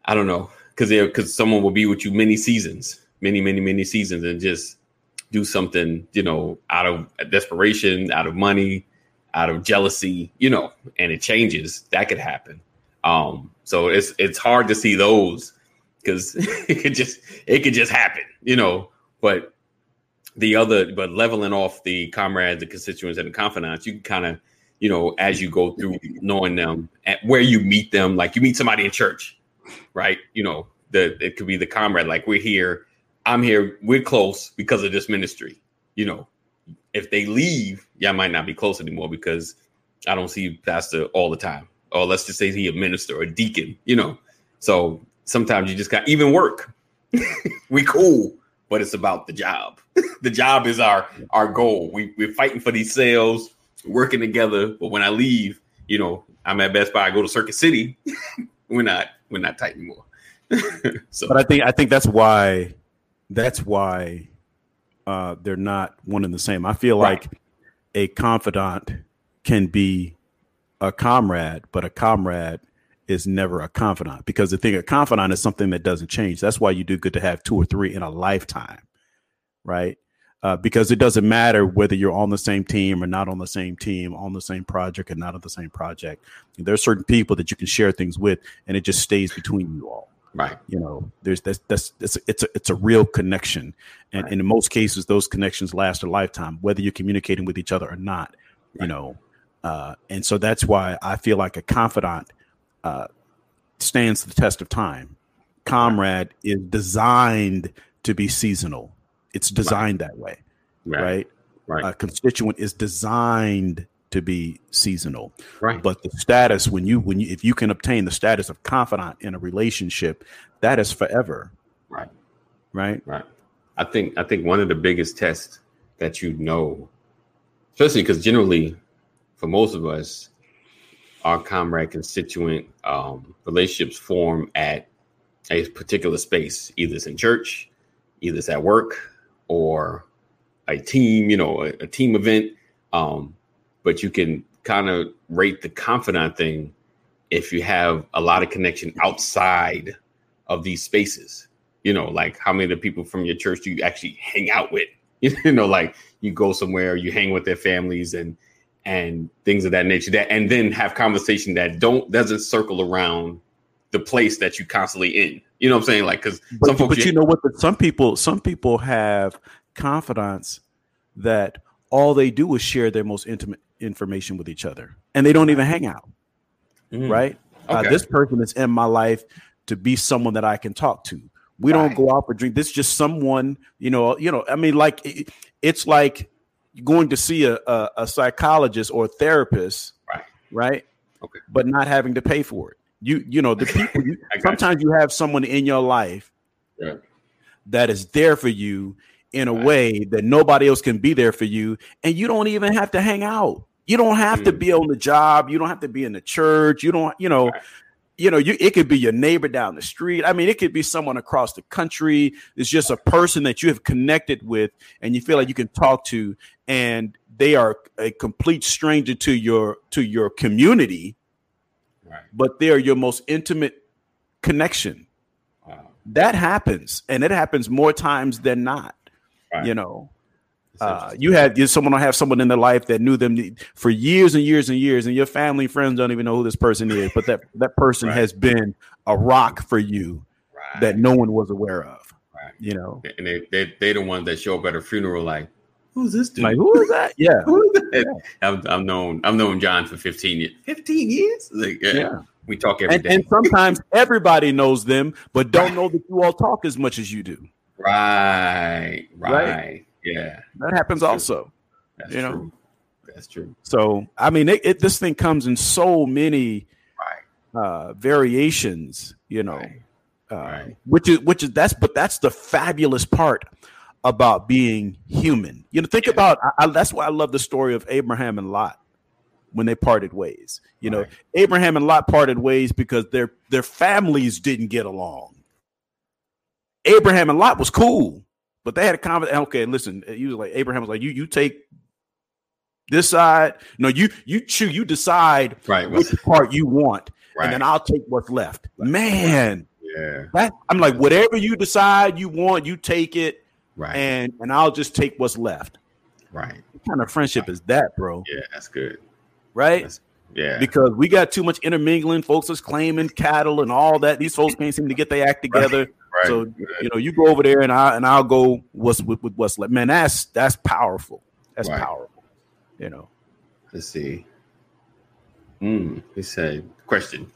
I don't know, because they because someone will be with you many seasons, many, many, many seasons, and just do something, you know, out of desperation, out of money, out of jealousy, you know, and it changes, that could happen. Um, so it's it's hard to see those because it could just it could just happen, you know. But the other, but leveling off the comrades, the constituents, and the confidants, you can kind of, you know, as you go through knowing them, at where you meet them, like you meet somebody in church, right? You know, the it could be the comrade, like we're here, I'm here, we're close because of this ministry, you know, if they leave, y'all might not be close anymore because I don't see pastor all the time. Or let's just say he a minister or a deacon, you know. So sometimes you just got even work. we cool, but it's about the job. the job is our our goal. We we're fighting for these sales, working together. But when I leave, you know, I'm at Best Buy. I go to Circuit City. we're not we're not tight anymore. so, but I think I think that's why that's why uh, they're not one and the same. I feel right. like a confidant can be a comrade, but a comrade is never a confidant because the thing a confidant is something that doesn't change. That's why you do good to have two or three in a lifetime, right? Uh, because it doesn't matter whether you're on the same team or not on the same team, on the same project or not on the same project. There are certain people that you can share things with, and it just stays between you all. Right. You know, there's that's that's it's it's a, it's a real connection, and, right. and in most cases, those connections last a lifetime, whether you're communicating with each other or not. Right. You know, uh, and so that's why I feel like a confidant uh, stands the test of time. Comrade right. is designed to be seasonal. It's designed that way, right? Right. A constituent is designed to be seasonal. Right. But the status when you when you if you can obtain the status of confidant in a relationship, that is forever. Right. Right. Right. I think I think one of the biggest tests that you know, especially because generally, for most of us, our comrade constituent um, relationships form at a particular space. Either it's in church, either it's at work, or a team. You know, a, a team event. Um, but you can kind of rate the confidant thing if you have a lot of connection outside of these spaces. You know, like how many of the people from your church do you actually hang out with? You know, like you go somewhere, you hang with their families and and things of that nature. That and then have conversation that don't doesn't circle around the place that you constantly in. You know what I'm saying? Like because but, but you know what? Some people some people have confidants that all they do is share their most intimate information with each other and they don't even hang out mm. right uh, okay. uh, this person is in my life to be someone that i can talk to we right. don't go out for drink this is just someone you know you know i mean like it, it's like going to see a, a, a, psychologist or a therapist right right okay but not having to pay for it you you know the people you, sometimes you. you have someone in your life yeah. that is there for you in a right. way that nobody else can be there for you and you don't even have to hang out you don't have mm. to be on the job you don't have to be in the church you don't you know right. you know you it could be your neighbor down the street i mean it could be someone across the country it's just a person that you have connected with and you feel like you can talk to and they are a complete stranger to your to your community right. but they're your most intimate connection wow. that happens and it happens more times than not Right. You know, uh, you have you, someone have someone in their life that knew them for years and years and years, and your family and friends don't even know who this person is, but that that person right. has been a rock for you right. that no one was aware of. Right. You know, and they they they the ones that show up at a funeral like, who's this dude? Like, who is that? Yeah, who is that? Yeah. I've, I've known I've known John for fifteen years. Fifteen years? Like, yeah. yeah. We talk every and, day. and sometimes everybody knows them, but don't know that you all talk as much as you do. Right, right? Yeah, that happens That's also. That's you true. know, that's true. So I mean, it, it, this thing comes in so many right. uh, variations. You know, right. Uh, right. which is which is that's but that's the fabulous part about being human. You know, think yeah. about I, I, that's why I love the story of Abraham and Lot when they parted ways. You know, Abraham and Lot parted ways because their their families didn't get along. Abraham and Lot was cool, but they had a conversation. Okay, listen, eh, you was like Abraham was like, you you take this side. No, you you choose. You decide right which part you want, right. and then I'll take what's left. Man, yeah, that, I'm like, whatever you decide you want, you take it, right, and and I'll just take what's left. Right. What kind of friendship is that, bro? Yeah, that's good. Right. That's, yeah. Because we got too much intermingling. Folks is claiming cattle and all that. These folks can't seem to get their act together. Right. So you know, you go over there and I and I'll go what's with, with what's left. Man, that's that's powerful. That's right. powerful. You know. Let's see. Hmm. He said, question: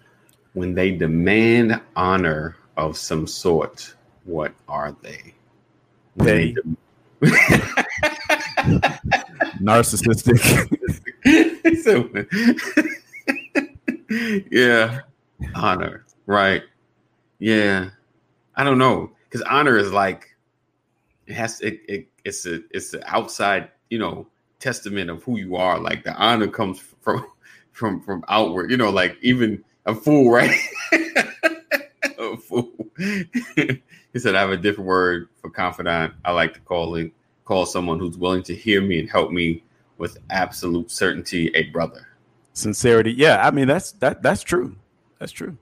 When they demand honor of some sort, what are they? They. De- Narcissistic. yeah, honor, right? Yeah, I don't know because honor is like it has it, it it's a it's the outside you know testament of who you are. Like the honor comes from from from outward. You know, like even a fool, right? a fool. he said, "I have a different word for confidant. I like to call it call someone who's willing to hear me and help me with absolute certainty a brother." Sincerity, yeah. I mean, that's that that's true. That's true.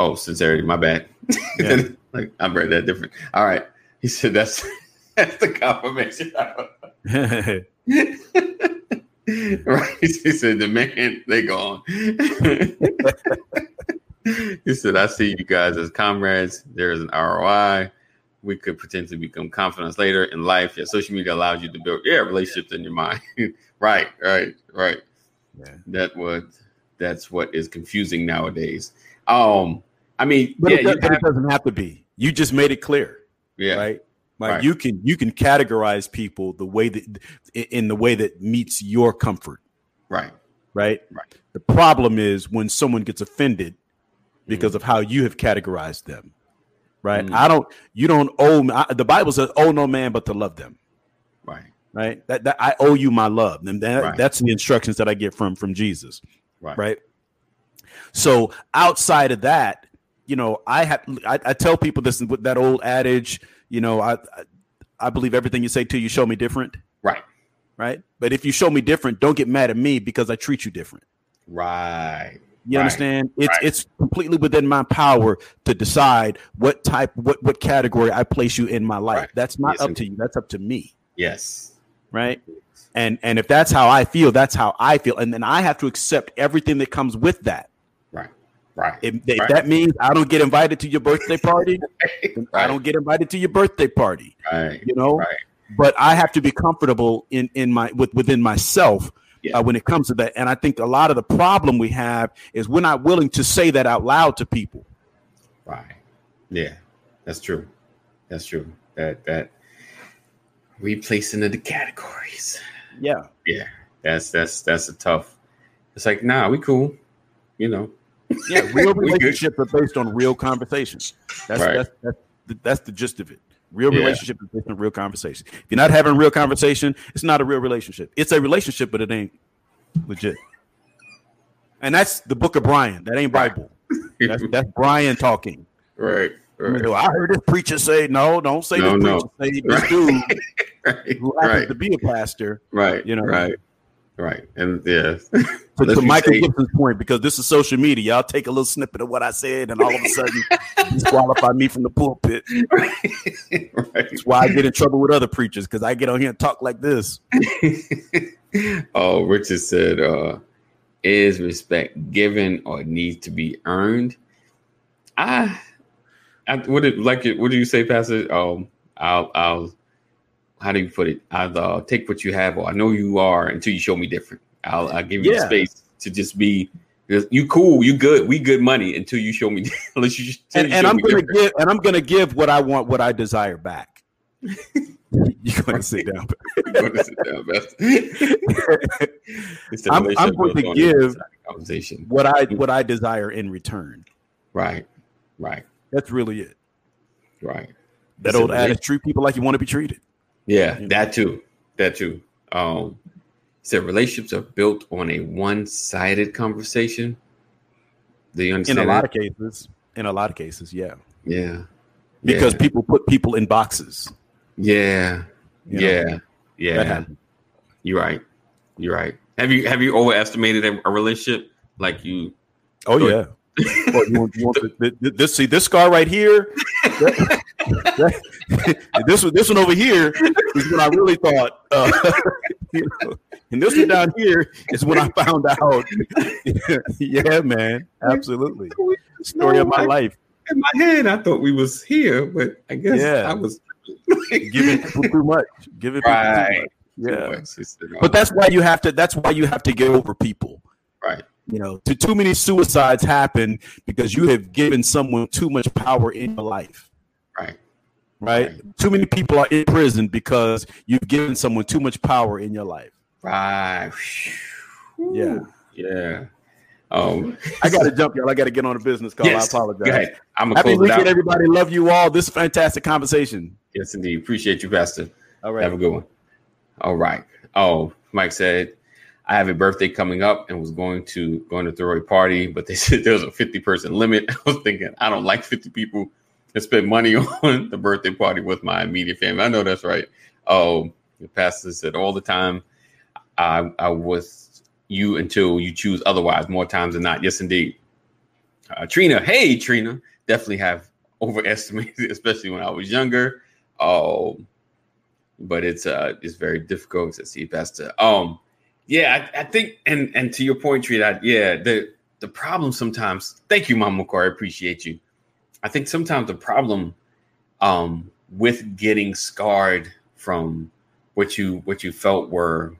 Oh, sincerity. My bad. Yeah. like I read that different. All right. He said that's that's the confirmation. right. He said the man they gone. he said, I see you guys as comrades. There is an ROI. We could potentially become confidants later in life. Yeah, social media allows you to build yeah relationships in your mind. right, right, right. Yeah. That what that's what is confusing nowadays. Um, I mean, but, yeah, it, does, have, it, doesn't have to be. You just made it clear. Yeah. Right. Like right. you can you can categorize people the way that in the way that meets your comfort. Right. right? Right. The problem is when someone gets offended because of how you have categorized them, right? Mm. I don't, you don't owe me. I, the Bible says, "Owe no man but to love them." Right. Right. That, that I owe you my love, and that, Right. that's the instructions that I get from from Jesus. Right. Right. So outside of that, you know, I have I, I tell people this with that old adage, you know, I, I I believe everything you say till you show me different. Right. Right. But if you show me different, don't get mad at me because I treat you different. Right. You Right. understand? It's Right. it's completely within my power to decide what type, what what category I place you in my life. Right. That's not Yes, up to you. That's up to me, Yes. right? And and if that's how I feel, that's how I feel, and then I have to accept everything that comes with that. Right. Right. If, if Right. that means I don't get invited to your birthday party, then I don't get invited to your birthday party. Right. You know, Right. but I have to be comfortable in in my with within myself Yeah. uh, when it comes to that. And I think a lot of the problem we have is we're not willing to say that out loud to people. Right. Yeah. That's true. That's true. That that replacing of the categories. Yeah, Yeah. That's that's that's a tough. It's like, nah, we cool. You know. Yeah. Real relationships are based on real conversations. That's Right. that's, that's the, that's the gist of it. Real Yeah. relationship is based on real conversation. If you're not having real conversation, it's not a real relationship. It's a relationship, but it ain't legit. And that's the book of Brian. That ain't Bible. That's, that's Brian talking. right. You Right. know, I heard this preacher say, no, don't say No, this no. preacher. Say this Right. dude Right. who happens Right. to be a pastor. Right. you know. Right. Right. And yeah. To, to Michael say- Gibson's point, because this is social media, y'all take a little snippet of what I said, and all of a sudden disqualify me from the pulpit. right. right. That's why I get in trouble with other preachers because I get on here and talk like this. oh, Richard said, uh, is respect given or needs to be earned? I, I what did like it what do you say, Pastor? Um, I'll I'll how do you put it? I'll uh, take what you have, or I know you are until you show me different. I'll I'll give you the Yeah. space to just be you cool, you good, we good money until you show me unless you And, you and I'm gonna different. give and I'm gonna give what I want, what I desire back. You're gonna sit down. Go to sit down. I'm- I'm going to give- conversation. what I what I desire in return. Right, right, That's really it. right. That It's old adage: treat people like you want to be treated. Yeah, You know? that too. That too. Um, said relationships are built on a one-sided conversation. Do you In understand? a lot of cases, in a lot of cases, yeah, yeah, because yeah, people put people in boxes. yeah, you know? yeah, That yeah. You're right. You're right. Have you have you overestimated a, relationship? Like you? Oh yeah. Oh, you want, you want the, the- this? See this scar right here. That- that- this one, this one over here is what I really thought. Uh, you know, and this one down here is when I found out. yeah, man, absolutely. Story of my life. In my head, I thought we was here, but I guess Yeah. I was Giving people too much. Giving people Right. too much. Yeah. Too much. It's the- But that's why you have to. That's why you have to get over people. right. You know, too, too many suicides happen because you have given someone too much power in your life. Right. right? Right. Too many people are in prison because you've given someone too much power in your life. Right. Yeah. Yeah. Um, I got to jump, y'all. I got to get on a business call. yes. I apologize. I'm Happy weekend, everybody. Love you all. This fantastic conversation. Yes, indeed. Appreciate you, Pastor. All right. Have a good one. All right. Oh, Mike said, I have a birthday coming up and was going to going to throw a party, but they said there was a 50 person limit. I was thinking, I don't like 50 people to spend money on the birthday party with my immediate family. I know that's right. Oh, the pastor said all the time, I, I was you until you choose otherwise, more times than not. Yes, indeed. Uh, Trina, hey, Trina, definitely have overestimated, especially when I was younger. Oh, but it's uh it's very difficult to see Pastor. Um, yeah, I, I think, and and to your point, Trina, I- yeah, the the problem sometimes. Thank you, Mom Core. I appreciate you. I think sometimes the problem, um, with getting scarred from what you what you felt were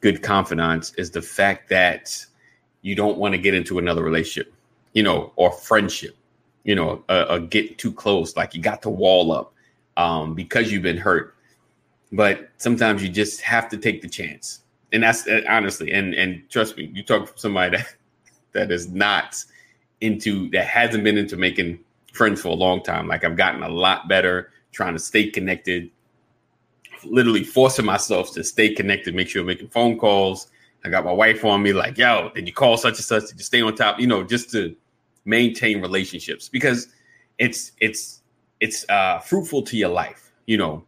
good confidants is the fact that you don't want to get into another relationship, you know, or friendship, you know, a, uh, get too close, like you got to wall up um, because you've been hurt. But sometimes you just have to take the chance. And that's uh, honestly, and and trust me, you talk to somebody that that is not into that hasn't been into making friends for a long time. Like I've gotten a lot better trying to stay connected, literally forcing myself to stay connected, make sure I'm making phone calls. I got my wife on me, like, yo, did you call such and such? Did you stay on top? You know, just to maintain relationships because it's it's it's uh fruitful to your life, you know,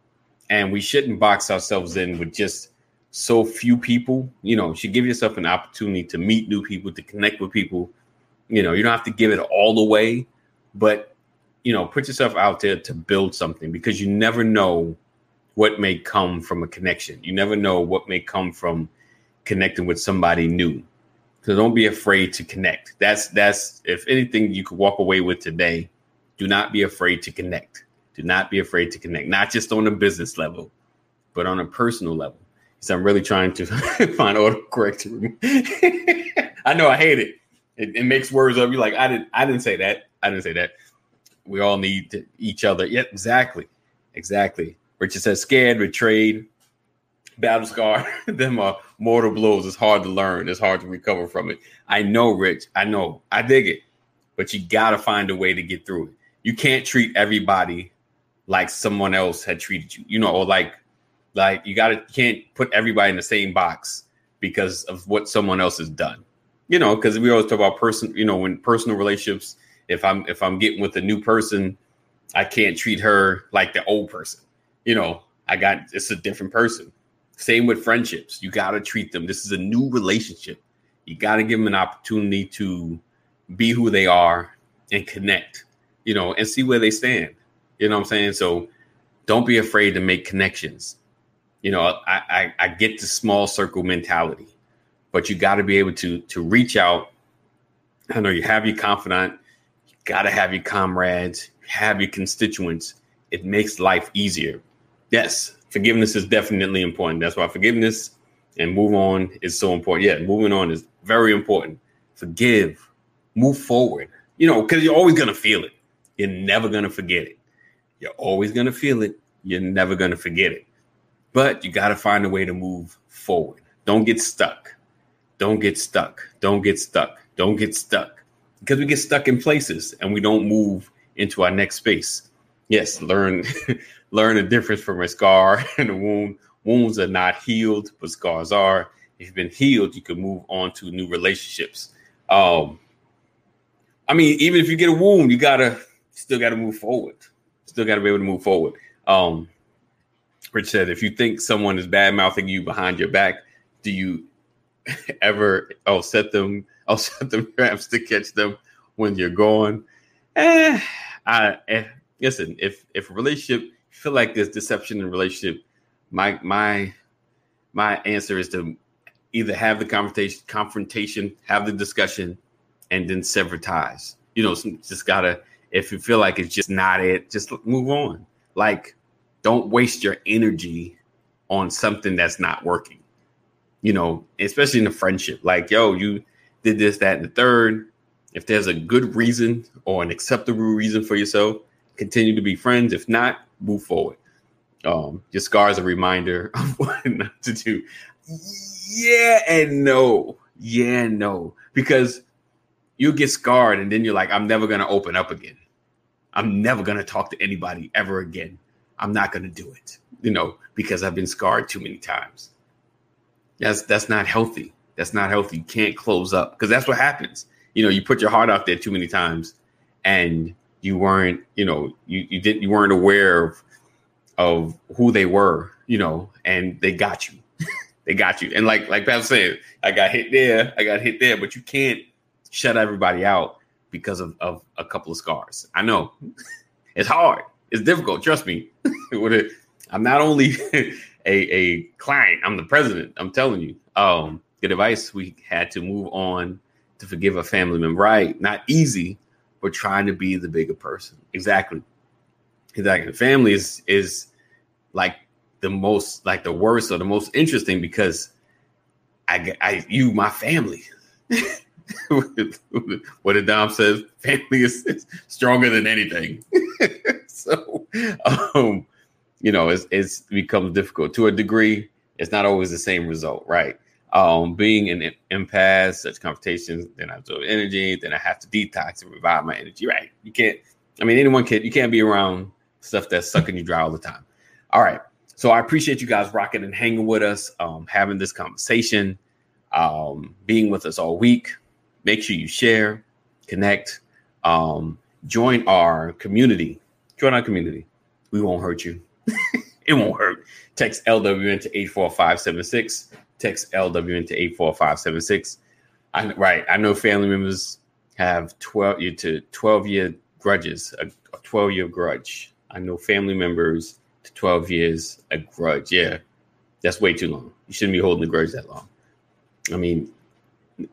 and we shouldn't box ourselves in with just so few people. You know, you should give yourself an opportunity to meet new people, to connect with people. You know, you don't have to give it all away, but you know, put yourself out there to build something because you never know what may come from a connection. You never know what may come from connecting with somebody new. So don't be afraid to connect. That's that's if anything you could walk away with today, do not be afraid to connect. Do not be afraid to connect, not just on a business level, but on a personal level. So I'm really trying to find autocorrect. I know I hate it. it. It makes words up. You're like I didn't I didn't say that. I didn't say that we all need each other. Yeah, exactly. Exactly. Richard says scared, betrayed, battle scar. them are mortal blows. It's hard to learn. It's hard to recover from it. I know, Rich. I know. I dig it. But you gotta find a way to get through it. You can't treat everybody like someone else had treated you, you know, or like like you gotta can't put everybody in the same box because of what someone else has done. You know, because we always talk about person, you know, when personal relationships if I'm if I'm getting with a new person, I can't treat her like the old person. You know, I got it's a different person. Same with friendships. You got to treat them. This is a new relationship. You got to give them an opportunity to be who they are and connect, you know, and see where they stand. You know what I'm saying? So don't be afraid to make connections. You know, I I, I get the small circle mentality, but you got to be able to to reach out. I know you have your confidant, you got to have your comrades, have your constituents. It makes life easier. Yes, forgiveness is definitely important. That's why forgiveness and move on is so important. Yeah, moving on is very important. Forgive, move forward. You know, because you're always to feel it. You're never to forget it. You're always to feel it. You're never to forget it. But you got to find a way to move forward. Don't get stuck. Don't get stuck. Don't get stuck. Don't get stuck because we get stuck in places and we don't move into our next space. Yes, learn learn the difference from a scar and a wound. Wounds are not healed, but scars are. If you've been healed, you can move on to new relationships. Um, I mean, even if you get a wound, you gotta still gotta move forward. Still gotta be able to move forward. Um, Rich said, if you think someone is bad mouthing you behind your back, do you ever oh set them I'll set them traps to catch them when you're gone. Eh, I eh, listen. If if relationship feel like there's deception in relationship, my my my answer is to either have the confrontation, confrontation, have the discussion, and then sever ties. You know, just gotta. If you feel like it's just not it, just move on. Like, don't waste your energy on something that's not working. You know, especially in a friendship. Like, yo, you did this, that, and the third. If there's a good reason or an acceptable reason for yourself, continue to be friends. If not, move forward. Um, your scar is a reminder of what not to do. Yeah and no. Yeah no. Because you get scarred and then you're like, I'm never gonna open up again. I'm never gonna talk to anybody ever again. I'm not gonna do it, you know, because I've been scarred too many times. That's that's not healthy. That's not healthy. You can't close up because that's what happens. You know, you put your heart out there too many times, and you weren't, you know, you you didn't, you weren't aware of of who they were, you know, and they got you. they got you. And like like Pat said, I got hit there, I got hit there, but you can't shut everybody out because of, of a couple of scars. I know it's hard. It's difficult. Trust me. I'm not only a, a client, I'm the president. I'm telling you. Um, good advice. We had to move on to forgive a family member. Right. Not easy, but trying to be the bigger person. Exactly. Exactly. Family is is like the most like the worst or the most interesting because I I you my family. what did Dom says, family is, is stronger than anything. so um, you know, it's it's becomes difficult to a degree. It's not always the same result, right? Um, being an impasse, such confrontations, then I absorb energy, then I have to detox and revive my energy. Right? You can't. I mean, anyone can. You can't be around stuff that's sucking you dry all the time. All right. So I appreciate you guys rocking and hanging with us, um, having this conversation, um, being with us all week. Make sure you share, connect, um, join our community. Join our community. We won't hurt you. it won't hurt. Text LWN to 84576. Text LWN to 84576. I, right. I know family members have 12 year to 12 year grudges, a, a 12 year grudge. I know family members to 12 years a grudge. Yeah, that's way too long. You shouldn't be holding a grudge that long. I mean,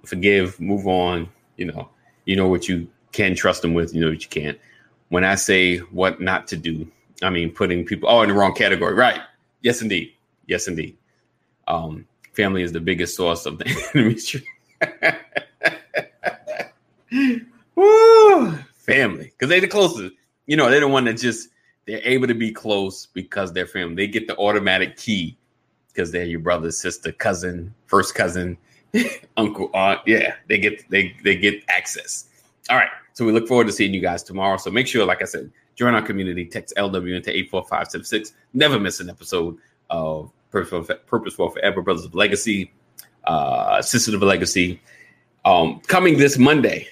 forgive, move on. You know, you know what you can trust them with. You know what you can't. When I say what not to do, I mean putting people oh in the wrong category. Right? Yes, indeed. Yes, indeed. Um, family is the biggest source of the enemy. Woo! Family, because they're the closest. You know, they're the one that just they're able to be close because they're family. They get the automatic key because they're your brother, sister, cousin, first cousin, uncle, aunt. Yeah, they get they they get access. All right. So we look forward to seeing you guys tomorrow. So make sure, like I said, join our community. Text LWN to 84576. Never miss an episode of Purpose for Forever, Brothers of Legacy, uh, Sisters of Legacy. Um, coming this Monday,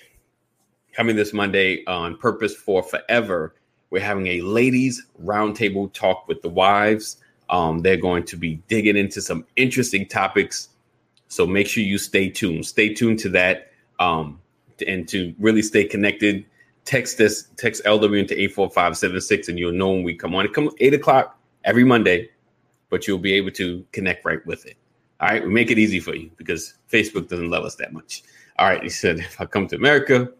coming this Monday on Purpose for Forever we're having a ladies roundtable talk with the wives. Um, they're going to be digging into some interesting topics. So make sure you stay tuned. Stay tuned to that. Um, and to really stay connected, text this, text LWN to 84576, and you'll know when we come on. It comes 8 o'clock every Monday, but you'll be able to connect right with it. All right, we make it easy for you because Facebook doesn't love us that much. All right, he said, if I come to America,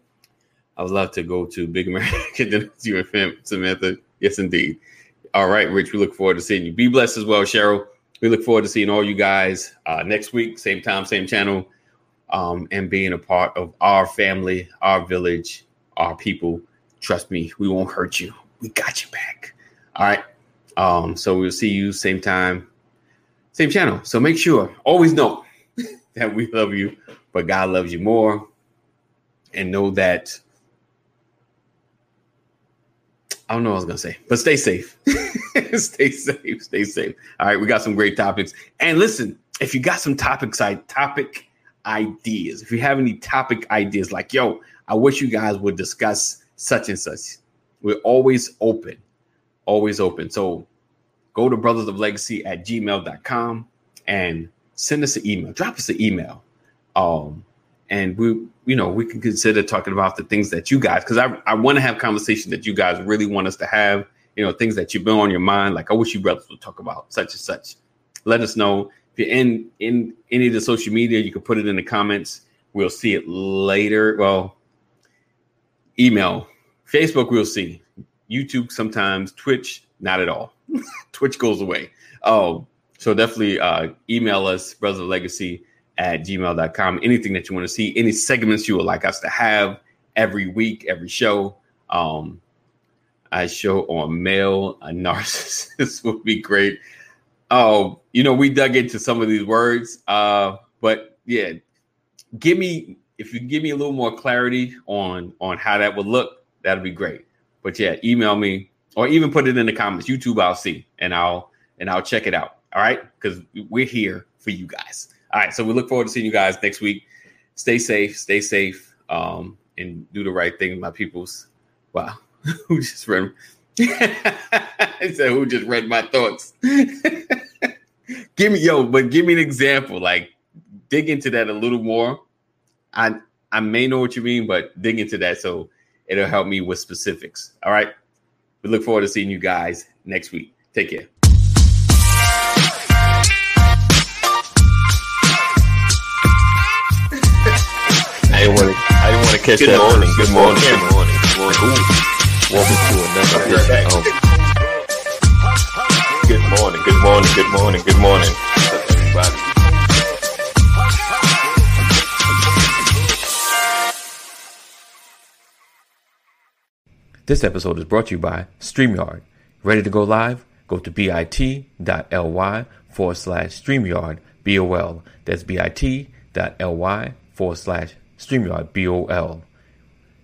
I would love to go to Big America Dinner you and fam, Samantha. Yes, indeed. All right, Rich. We look forward to seeing you. Be blessed as well, Cheryl. We look forward to seeing all you guys uh, next week, same time, same channel, um, and being a part of our family, our village, our people. Trust me, we won't hurt you. We got you back. All right. Um, so we'll see you same time, same channel. So make sure, always know that we love you, but God loves you more. And know that I don't know what I was gonna say, but stay safe. stay safe. Stay safe. All right, we got some great topics. And listen, if you got some topics, I topic ideas. If you have any topic ideas, like yo, I wish you guys would discuss such and such. We're always open, always open. So go to brothers of legacy at gmail.com and send us an email. Drop us an email. Um, and we you know we can consider talking about the things that you guys because I, I want to have conversations that you guys really want us to have you know things that you've been on your mind like I wish you brothers would talk about such and such let us know you're in in any of the social media you can put it in the comments. We'll see it later. Well email. Facebook we'll see. YouTube sometimes. Twitch not at all. Twitch goes away. Oh so definitely uh, email us brothers of legacy at gmail.com. Anything that you want to see, any segments you would like us to have every week, every show. Um, I show on male a narcissist would be great. Oh, you know, we dug into some of these words. Uh, but yeah, give me if you give me a little more clarity on on how that would look, that'd be great. But yeah, email me or even put it in the comments. YouTube, I'll see and I'll and I'll check it out. All right, because we're here for you guys. All right. So we look forward to seeing you guys next week. Stay safe, stay safe, um, and do the right thing, my peoples. Wow. who just read I said who just read my thoughts? give me yo, but give me an example. Like dig into that a little more. I I may know what you mean, but dig into that so it'll help me with specifics. All right. We look forward to seeing you guys next week. Take care. I didn't want to. I didn't want to catch Good that. morning. Good morning. Good morning. Good morning. Welcome to another episode. Oh. Good morning. Good morning. Good morning. Good morning. Everybody. This episode is brought to you by StreamYard. Ready to go live? Go to bit.ly forward slash StreamYard BOL. That's bit.ly forward slash StreamYard BOL.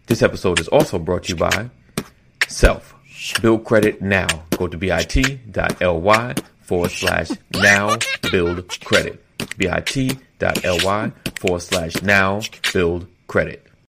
This episode is also brought to you by Self. Build credit now. Go to bit.ly forward slash now build credit. bit.ly forward slash now build credit.